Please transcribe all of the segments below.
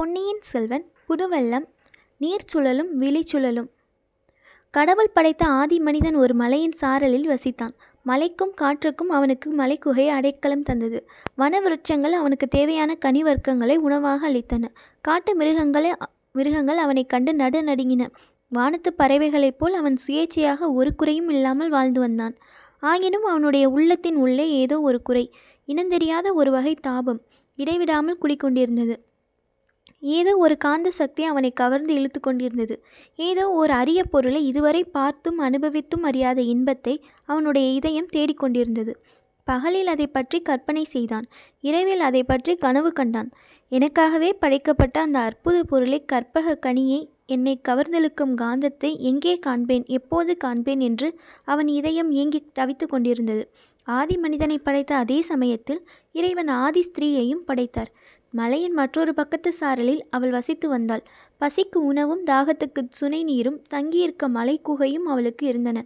பொன்னியின் செல்வன் புதுவெள்ளம் நீர்ச்சுழலும் விழிச்சுழலும். கடவுள் படைத்த ஆதி மனிதன் ஒரு மலையின் சாரலில் வசித்தான். மலைக்கும் காற்றுக்கும் அவனுக்கு மலைக்குகை அடைக்கலம் தந்தது. வன விருட்சங்கள் அவனுக்கு தேவையான கனிவர்க்கங்களை உணவாக அளித்தன. காட்டு மிருகங்களை மிருகங்கள் அவனை கண்டு நடு நடுங்கின வானத்து பறவைகளைப் போல் அவன் சுயேச்சையாக ஒரு குறையும் இல்லாமல் வாழ்ந்து வந்தான். ஆயினும் அவனுடைய உள்ளத்தின் உள்ளே ஏதோ ஒரு குறை இனந்தெரியாத ஒரு வகை தாபம் இடைவிடாமல் குடிக்கொண்டிருந்தது. ஏதோ ஒரு காந்த சக்தி அவனை கவர்ந்து இழுத்து கொண்டிருந்தது. ஏதோ ஒரு அரிய பொருளை இதுவரை பார்த்தும் அனுபவித்தும் அறியாத இன்பத்தை அவனுடைய இதயம் தேடிக்கொண்டிருந்தது பகலில் அதை பற்றி கற்பனை செய்தான். இரவில் அதை பற்றி கனவு கண்டான். எனக்காகவே படைக்கப்பட்ட அந்த அற்புத பொருளை கற்பக கனியை என்னை கவர்ந்தெழுக்கும் காந்தத்தை எங்கே காண்பேன் எப்போது காண்பேன் என்று அவன் இதயம் ஏங்கி தவித்து கொண்டிருந்தது. ஆதி மனிதனை படைத்த அதே சமயத்தில் இறைவன் ஆதி ஸ்திரீயையும் படைத்தார். மலையின் மற்றொரு பக்கத்து சாரலில் அவள் வசித்து வந்தாள். பசிக்கு உணவும் தாகத்துக்கு சுனை நீரும் தங்கியிருக்க மலை குகையும் அவளுக்கு இருந்தன.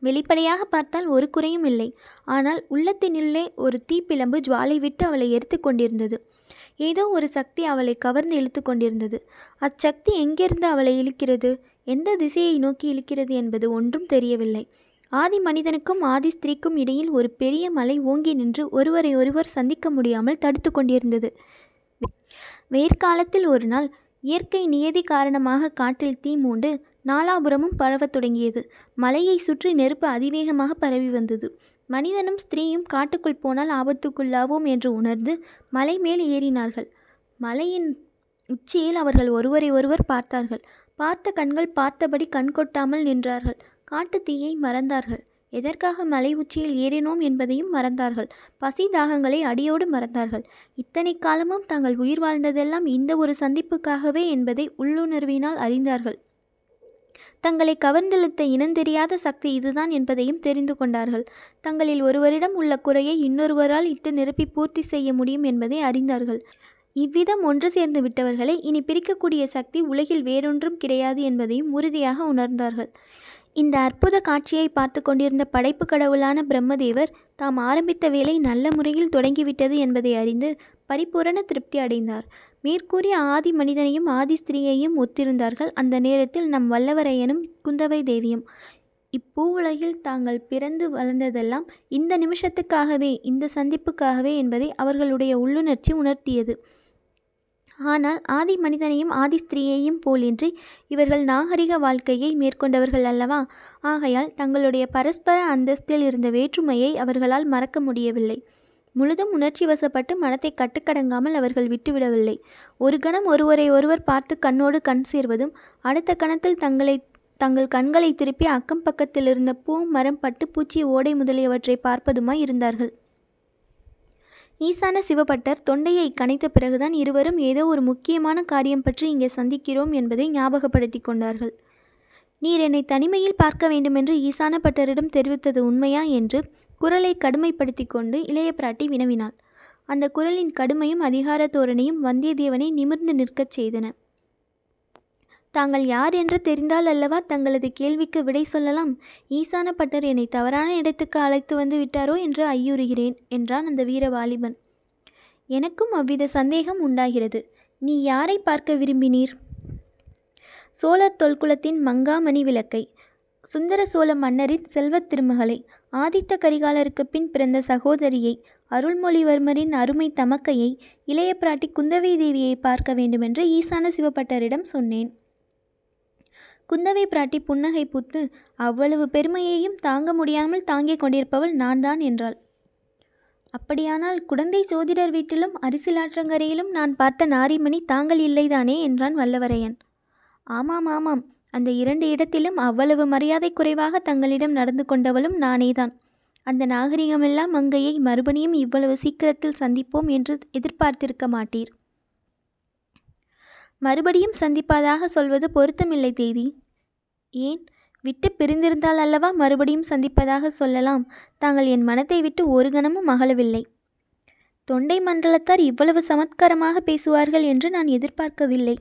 வெளிப்படையாக பார்த்தால் ஒரு குறையும் இல்லை. ஆனால் உள்ளத்தினுள்ளே ஒரு தீப்பிழம்பு ஜுவாலை விட்டு அவளை எரித்து கொண்டிருந்தது. ஏதோ ஒரு சக்தி அவளை கவர்ந்து இழுத்து கொண்டிருந்தது. அச்சக்தி எங்கிருந்து அவளை இழுக்கிறது? எந்த திசையை நோக்கி இழுக்கிறது என்பது ஒன்றும் தெரியவில்லை. ஆதி மனிதனுக்கும் ஆதி ஸ்திரீக்கும் இடையில் ஒரு பெரிய மலை ஓங்கி நின்று ஒருவரை ஒருவர் சந்திக்க முடியாமல் தடுத்து கொண்டிருந்தது. வேர்க்காலத்தில் ஒரு நாள் இயற்கை நியதி காரணமாக காட்டில் தீ மூண்டு நாலாபுரமும் பரவத் தொடங்கியது. மலையை சுற்றி நெருப்பு அதிவேகமாக பரவி வந்தது. மனிதனும் ஸ்திரீயும் காட்டுக்குள் போனால் ஆபத்துக்குள்ளாவோம் என்று உணர்ந்து மலை மேல் ஏறினார்கள். மலையின் உச்சியில் அவர்கள் ஒருவரை ஒருவர் பார்த்தார்கள். பார்த்த கண்கள் பார்த்தபடி கண் கொட்டாமல் நின்றார்கள். காட்டு தீயை மறந்தார்கள். எதற்காக மலை உச்சியில் ஏறினோம் என்பதையும் மறந்தார்கள். பசி தாகங்களை அடியோடு மறந்தார்கள். இத்தனை காலமும் தாங்கள் உயிர் வாழ்ந்ததெல்லாம் இந்த ஒரு சந்திப்புக்காகவே என்பதை உள்ளுணர்வினால் அறிந்தார்கள். தங்களை கவர்ந்தெழுத்த இனந்தெரியாத சக்தி இதுதான் என்பதையும் தெரிந்து கொண்டார்கள். தங்களில் ஒருவரிடம் உள்ள குறையை இன்னொருவரால் இட்டு நிரப்பி பூர்த்தி செய்ய முடியும் என்பதை அறிந்தார்கள். இவ்விதம் ஒன்று சேர்ந்து விட்டவர்களை இனி பிரிக்கக்கூடிய சக்தி உலகில் வேறொன்றும் கிடையாது என்பதையும் உறுதியாக உணர்ந்தார்கள். இந்த அற்புத காட்சியை பார்த்து கொண்டிருந்த படைப்பு கடவுளான பிரம்மதேவர் தாம் ஆரம்பித்த வேலை நல்ல முறையில் தொடங்கிவிட்டது என்பதை அறிந்து பரிபூரண திருப்தி அடைந்தார். மேற்கூறிய ஆதி மனிதனையும் ஆதி ஸ்திரீயையும் ஒத்திருந்தார்கள். அந்த நேரத்தில் நம் வல்லவரையனும் குந்தவை தேவியும். இப்பூவுலகில் தாங்கள் பிறந்து வளர்ந்ததெல்லாம் இந்த நிமிஷத்துக்காகவே இந்த சந்திப்புக்காகவே என்பதை அவர்களுடைய உள்ளுணர்ச்சி உணர்த்தியது. ஆனால் ஆதி மனிதனையும் ஆதி ஸ்திரீயையும் போலின்றி இவர்கள் நாகரிக வாழ்க்கையை மேற்கொண்டவர்கள் அல்லவா? ஆகையால் தங்களுடைய பரஸ்பர அந்தஸ்தில் இருந்த வேற்றுமையை அவர்களால் மறக்க முடியவில்லை. முழுதும் உணர்ச்சி வசப்பட்டு மனத்தை கட்டுக்கடங்காமல் அவர்கள் விட்டுவிடவில்லை. ஒரு கணம் ஒருவரை ஒருவர் பார்த்து கண்ணோடு கண் சேர்வதும் அடுத்த கணத்தில் தங்களை தங்கள் கண்களை திருப்பி அக்கம் பக்கத்தில் இருந்த பூ மரம் பட்டு பூச்சி ஓடை முதலியவற்றை பார்ப்பதுமாய் இருந்தார்கள். ஈசான சிவபட்டர் தொண்டையை கனைத்த பிறகுதான் இருவரும் ஏதோ ஒரு முக்கியமான காரியம் பற்றி இங்கே சந்திக்கிறோம் என்பதை ஞாபகப்படுத்தி கொண்டார்கள். நீர் என்னை தனிமையில் பார்க்க வேண்டுமென்று ஈசான பட்டரிடம் தெரிவித்தது உண்மையா? என்று குரலை கடுமைப்படுத்தி கொண்டு இளைய பிராட்டி வினவினாள். அந்த குரலின் கடுமையும் அதிகார தோரணையும் வந்தியத்தேவனை நிமிர்ந்து நிற்கச் செய்தன. தாங்கள் யார் என்று தெரிந்தால் அல்லவா தங்களது கேள்விக்கு விடை சொல்லலாம்? ஈசான பட்டர் என்னை தவறான இடத்துக்கு அழைத்து வந்து விட்டாரோ என்று ஐயுறுகிறேன் என்றான் அந்த வீர வாலிபன் எனக்கும் அவ்வித சந்தேகம் உண்டாகிறது. நீ யாரை பார்க்க விரும்பினீர்? சோழர் தொல்குலத்தின் மங்காமணி விளக்கை. சுந்தர சோழ மன்னரின் செல்வத் திருமகளை. ஆதித்த கரிகாலருக்கு பின் பிறந்த சகோதரியை. அருள்மொழிவர்மரின் அருமை தமக்கையை. இளைய பிராட்டி குந்தவை தேவியை பார்க்க வேண்டுமென்று ஈசான சிவபட்டரிடம் சொன்னேன். குந்தவை பிராட்டி புன்னகை பூத்து அவ்வளவு பெருமையையும் தாங்க முடியாமல் தாங்கிக் கொண்டிருப்பவள் நான் தான் என்றாள். அப்படியானால் குடந்தை சோதிடர் வீட்டிலும் அரிசிலாற்றங்கரையிலும் நான் பார்த்த நாரிமணி தாங்கள் இல்லைதானே என்றான் வல்லவரையன். ஆமாம் ஆமாம். அந்த இரண்டு இடத்திலும் அவ்வளவு மரியாதை குறைவாக தங்களிடம் நடந்து கொண்டவளும் நானேதான் அந்த நாகரிகமெல்லாம் மங்கையை மறுபடியும் இவ்வளவு சீக்கிரத்தில் சந்திப்போம் என்று எதிர்பார்த்திருக்க மாட்டீர். மறுபடியும் சந்திப்பதாக சொல்வது பொருத்தமில்லை தேவி. ஏன்? விட்டு பிரிந்திருந்தால் அல்லவா மறுபடியும் சந்திப்பதாக சொல்லலாம். தாங்கள் என் மனத்தை விட்டு ஒரு கணமும் அகலவில்லை. தொண்டை மண்டலத்தார் இவ்வளவு சமத்காரமாக பேசுவார்கள் என்று நான் எதிர்பார்க்கவில்லை.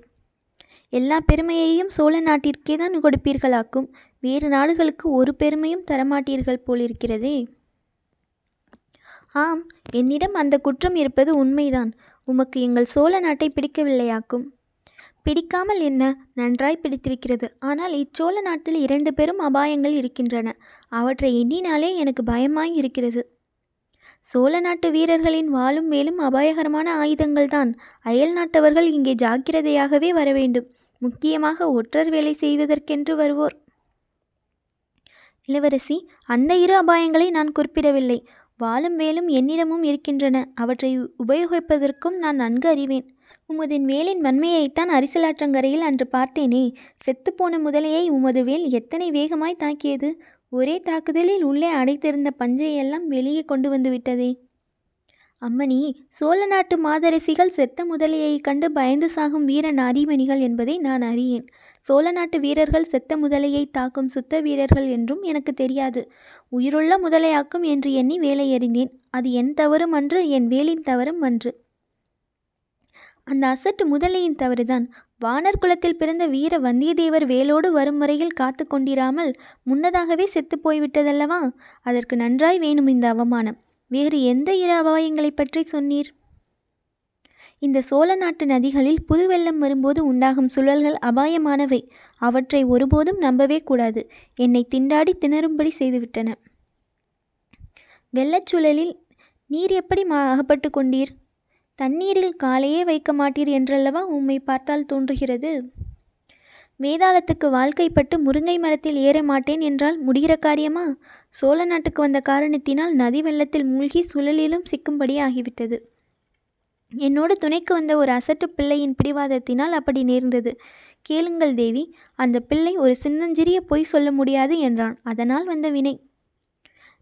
எல்லா பெருமையையும் சோழ நாட்டிற்கே தான் கொடுப்பீர்களாக்கும். வேறு நாடுகளுக்கு ஒரு பெருமையும் தரமாட்டீர்கள் போலிருக்கிறதே. ஆம் என்னிடம் அந்த குற்றம் இருப்பது உண்மைதான். உமக்கு எங்கள் சோழ நாட்டை பிடிக்கவில்லையாக்கும். பிடிக்காமல் என்ன? நன்றாய் பிடித்திருக்கிறது. ஆனால் இச்சோழ நாட்டில் இரண்டு பெரும் அபாயங்கள் இருக்கின்றன. அவற்றை எண்ணினாலே எனக்கு பயமாய் இருக்கிறது. சோழ நாட்டு வீரர்களின் வாழும் மேலும் அபாயகரமான ஆயுதங்கள்தான் அயல் நாட்டவர்கள் இங்கே ஜாக்கிரதையாகவே வர வேண்டும். முக்கியமாக ஒற்றர் வேலை செய்வதற்கென்று வருவோர். இளவரசி அந்த இரு அபாயங்களை நான் குறிப்பிடவில்லை. வாழும் வேலும் என்னிடமும் இருக்கின்றன. அவற்றை உபயோகிப்பதற்கும் நான் நன்கு அறிவேன். உமதின் வேலின் வன்மையைத்தான் அரிசலாற்றங்கரையில் அன்று பார்த்தேனே. செத்துப்போன முதலையை உமது வேல் எத்தனை வேகமாய் தாக்கியது? ஒரே தாக்குதலில் உள்ளே அடைத்திருந்த பஞ்சையெல்லாம் வெளியே கொண்டு வந்து விட்டதே. அம்மணி சோழ நாட்டு மாதரசிகள் செத்த முதலையைக் கண்டு பயந்து சாகும் வீர நாரிமணிகள் என்பதை நான் அறியேன். சோழ நாட்டு வீரர்கள் செத்த முதலையை தாக்கும் சுத்த வீரர்கள் என்றும் எனக்கு தெரியாது. உயிருள்ள முதலையாக்கும் என்று எண்ணி வேலை எறிந்தேன் அது என் தவறும் அன்று என் வேலின் தவறும் அன்று. அந்த அசட்டு முதலையின் தவறுதான். வானர் குலத்தில் பிறந்த வீர வந்தியத்தேவர் வேலோடு வரும் முறையில் காத்து கொண்டிராமல் முன்னதாகவே செத்து போய்விட்டதல்லவா? அதற்கு நன்றாய் வேணும் இந்த அவமானம். வேறு எந்த இரு அபாயங்களைப் பற்றி சொன்னீர்? இந்த சோழ நாட்டு நதிகளில் புது வெள்ளம் வரும்போது உண்டாகும் சுழல்கள் அபாயமானவை. அவற்றை ஒருபோதும் நம்பவே கூடாது. என்னை திண்டாடி திணறும்படி செய்துவிட்டன. வெள்ளச்சுழலில் நீர் எப்படி அகப்பட்டு கொண்டீர்? தண்ணீரில் காலையே வைக்க மாட்டீர் என்றல்லவா உம்மை பார்த்தால் தோன்றுகிறது? வேதாளத்துக்கு வாழ்க்கைப்பட்டு முருங்கை மரத்தில் ஏற மாட்டேன் என்றால் முடிகிற காரியமா? சோழ நாட்டுக்கு வந்த காரணத்தினால் நதி வெள்ளத்தில் மூழ்கி சுழலிலும் சிக்கும்படி ஆகிவிட்டது. என்னோடு துணைக்கு வந்த ஒரு அசட்டு பிள்ளையின் பிடிவாதத்தினால் அப்படி நேர்ந்தது. கேளுங்கள் தேவி அந்த பிள்ளை ஒரு சின்னஞ்சிறிய பொய் சொல்ல முடியாது என்றான். அதனால் வந்த வினை.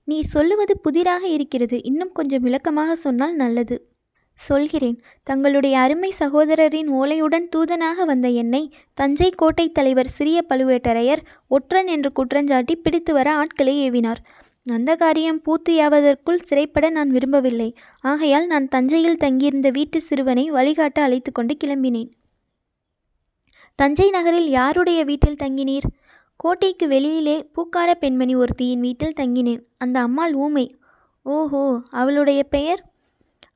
நீ சொல்லுவது புதிராக இருக்கிறது. இன்னும் கொஞ்சம் விளக்கமாக சொன்னால் நல்லது. சொல்கிறேன் தங்களுடைய அருமை சகோதரரின் ஓலையுடன் தூதனாக வந்த என்னை தஞ்சை கோட்டை தலைவர் சிறிய பழுவேட்டரையர் ஒற்றன் என்று குற்றஞ்சாட்டி பிடித்து வர ஆட்களை ஏவினார். அந்த காரியம் பூர்த்தியாவதற்குள் சிறைப்பட நான் விரும்பவில்லை. ஆகையால் நான் தஞ்சையில் தங்கியிருந்த வீட்டு சிறுவனை வழிகாட்ட அழைத்து கொண்டு கிளம்பினேன். தஞ்சை நகரில் யாருடைய வீட்டில் தங்கினீர்? கோட்டைக்கு வெளியிலே பூக்கார பெண்மணி ஒருத்தியின் வீட்டில் தங்கினேன். அந்த அம்மாள் ஊமை. ஓஹோ அவளுடைய பெயர்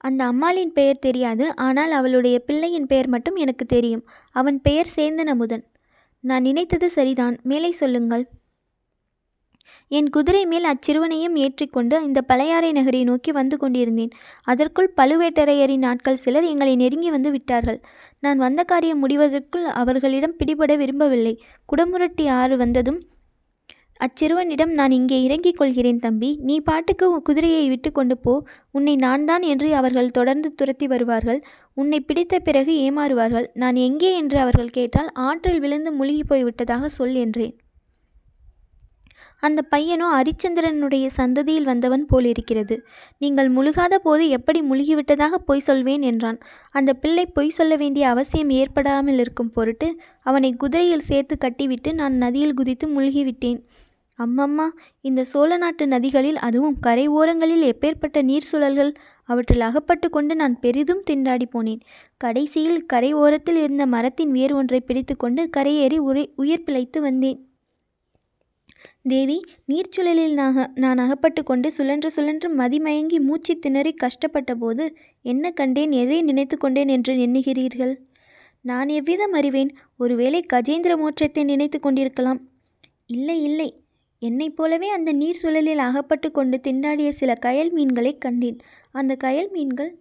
அந்த அம்மாளின் பெயர் தெரியாது ஆனால் அவளுடைய பிள்ளையின் பெயர் மட்டும் எனக்கு தெரியும். அவன் பெயர் சேந்தன் அமுதன் நான் நினைத்தது சரிதான். மேலே சொல்லுங்கள். என் குதிரை மேல் அச்சிறுவனையும் ஏற்றிக்கொண்டு இந்த பழையாறை நகரை நோக்கி வந்து கொண்டிருந்தேன். அதற்குள் பழுவேட்டரையரின் ஆட்கள் சிலர் எங்களை நெருங்கி வந்து விட்டார்கள். நான் வந்த காரியம் முடிவதற்குள் அவர்களிடம் பிடிபட விரும்பவில்லை. குடமுரட்டி ஆறு வந்ததும் அச்சிறுவனிடம் நான் இங்கே இறங்கிக் கொள்கிறேன் தம்பி. நீ பாட்டுக்கு குதிரையை விட்டு கொண்டு போ. உன்னை நான் தான் என்று அவர்கள் தொடர்ந்து துரத்தி வருவார்கள். உன்னை பிடித்த பிறகு ஏமாறுவார்கள். நான் எங்கே என்று அவர்கள் கேட்டால் ஆற்றில் விழுந்து முழுகி போய் விட்டதாக சொல் என்றேன். அந்த பையனோ அரிச்சந்திரனுடைய சந்ததியில் வந்தவன் போலிருக்கிறது. நீங்கள் முழுகாத போது எப்படி முழுகிவிட்டதாக பொய் சொல்வேன் என்றான். அந்த பிள்ளை பொய் சொல்ல வேண்டிய அவசியம் ஏற்படாமல் இருக்கும் பொருட்டு அவனை குதிரையில் சேர்த்து கட்டிவிட்டு நான் நதியில் குதித்து முழுகிவிட்டேன். அம்மம்மா இந்த சோழ நாட்டு நதிகளில் அதுவும் கரை ஓரங்களில் எப்பேற்பட்ட நீர் சுழல்கள் அவற்றில் அகப்பட்டு கொண்டு நான் பெரிதும் திண்டாடி போனேன். கடைசியில் கரை ஓரத்தில் இருந்த மரத்தின் வேர் ஒன்றை பிடித்துக்கொண்டு கரையேறி உரை உயிர் பிழைத்து வந்தேன். தேவி நீர்ச்சுழலில் நான் நான் அகப்பட்டு கொண்டு சுழன்று சுழன்று மதிமயங்கி மூச்சு திணறி கஷ்டப்பட்ட போது என்ன கண்டேன் எதை நினைத்து கொண்டேன் என்று எண்ணுகிறீர்கள்? நான் எவ்விதம் அறிவேன்? ஒருவேளை கஜேந்திர மோட்சத்தை நினைத்து கொண்டிருக்கலாம். இல்லை இல்லை. என்னைப் போலவே அந்த நீர் சுழலில் அகப்பட்டு கொண்டு திண்டாடிய சில கயல் மீன்களை கண்டேன். அந்த கயல் மீன்கள்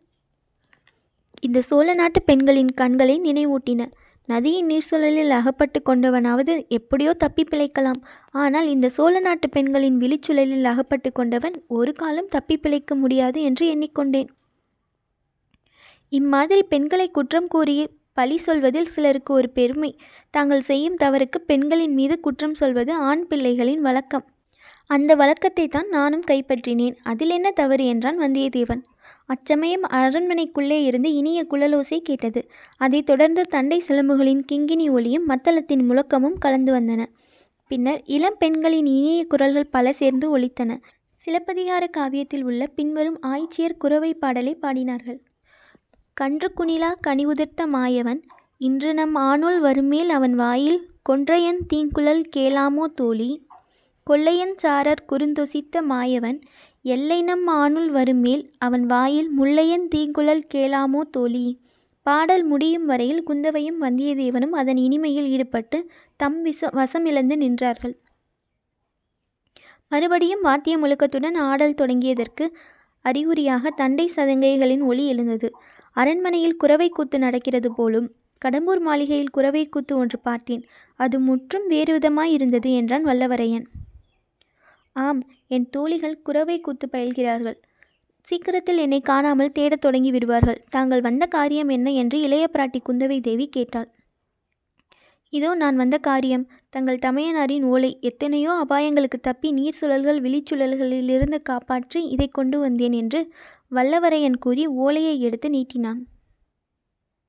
இந்த சோழ நாட்டு பெண்களின் கண்களை நினைவூட்டின. நதியின் நீர் சுழலில் அகப்பட்டு கொண்டவனாவது எப்படியோ தப்பி பிழைக்கலாம். ஆனால் இந்த சோழ நாட்டு பெண்களின் விழிச்சுழலில் அகப்பட்டு கொண்டவன் ஒரு காலம் தப்பி பிழைக்க முடியாது என்று எண்ணிக்கொண்டேன். இம்மாதிரி பெண்களை குற்றம் கூறி பழி சொல்வதில் சிலருக்கு ஒரு பெருமை. தாங்கள் செய்யும் தவறுக்கு பெண்களின் மீது குற்றம் சொல்வது ஆண் பிள்ளைகளின் வழக்கம். அந்த வழக்கத்தை தான் நானும் கைப்பற்றினேன். அதில் என்ன தவறு என்றான் வந்தியத்தேவன். அச்சமயம் அரண்மனைக்குள்ளே இருந்து இனிய குழலோசை கேட்டது. அதைத் தொடர்ந்து தண்டை சிலம்புகளின் கிங்கினி ஒளியும் மத்தளத்தின் முழக்கமும் கலந்து வந்தன. பின்னர் இளம் பெண்களின் இனிய குரல்கள் பல சேர்ந்து ஒலித்தன. சிலப்பதிகார காவியத்தில் உள்ள பின்வரும் ஆய்ச்சியர் குறவை பாடலை பாடினார்கள். கன்று குணிலா கனிவுதிர்த்த மாயவன் இன்று நம் ஆணுள் வருமேல் அவன் வாயில் கொன்றையன் தீங்குழல் கேளாமோ தோழி? கொள்ளையன் சாரர் குறுந்தொசித்த மாயவன் எல்லைநம் ஆணுள் வருமேல் அவன் வாயில் முல்லையன் தீங்குழல் கேளாமோ தோழி? பாடல் முடியும் வரையில் குந்தவையும் வந்தியத்தேவனும் அதன் இனிமையில் ஈடுபட்டு தம் விச வசமிழந்து நின்றார்கள். மறுபடியும் வாத்திய முழக்கத்துடன் ஆடல் தொடங்கியதற்கு அறிகுறியாக தண்டை சதங்கைகளின் ஒலி எழுந்தது. அரண்மனையில் குறவை கூத்து நடக்கிறது போலும் கடம்பூர் மாளிகையில் குறவை கூத்து ஒன்று பார்த்தேன். அது முற்றும் வேறு விதமாய் இருந்தது என்றான் வல்லவரையன். ஆம் என் தோழிகள் குறவை கூத்து பயில்கிறார்கள். சீக்கிரத்தில் என்னை காணாமல் தேடத் தொடங்கி விடுவார்கள். தாங்கள் வந்த காரியம் என்ன என்று இளைய பிராட்டி குந்தவை தேவி கேட்டாள். இதோ நான் வந்த காரியம். தங்கள் தமையனாரின் ஓலை எத்தனையோ அபாயங்களுக்கு தப்பி நீர் சுழல்கள் விழிச்சுழல்களிலிருந்து காப்பாற்றி இதை கொண்டு வந்தேன் என்று வல்லவரையன் கூறி ஓலையை எடுத்து நீட்டினான்.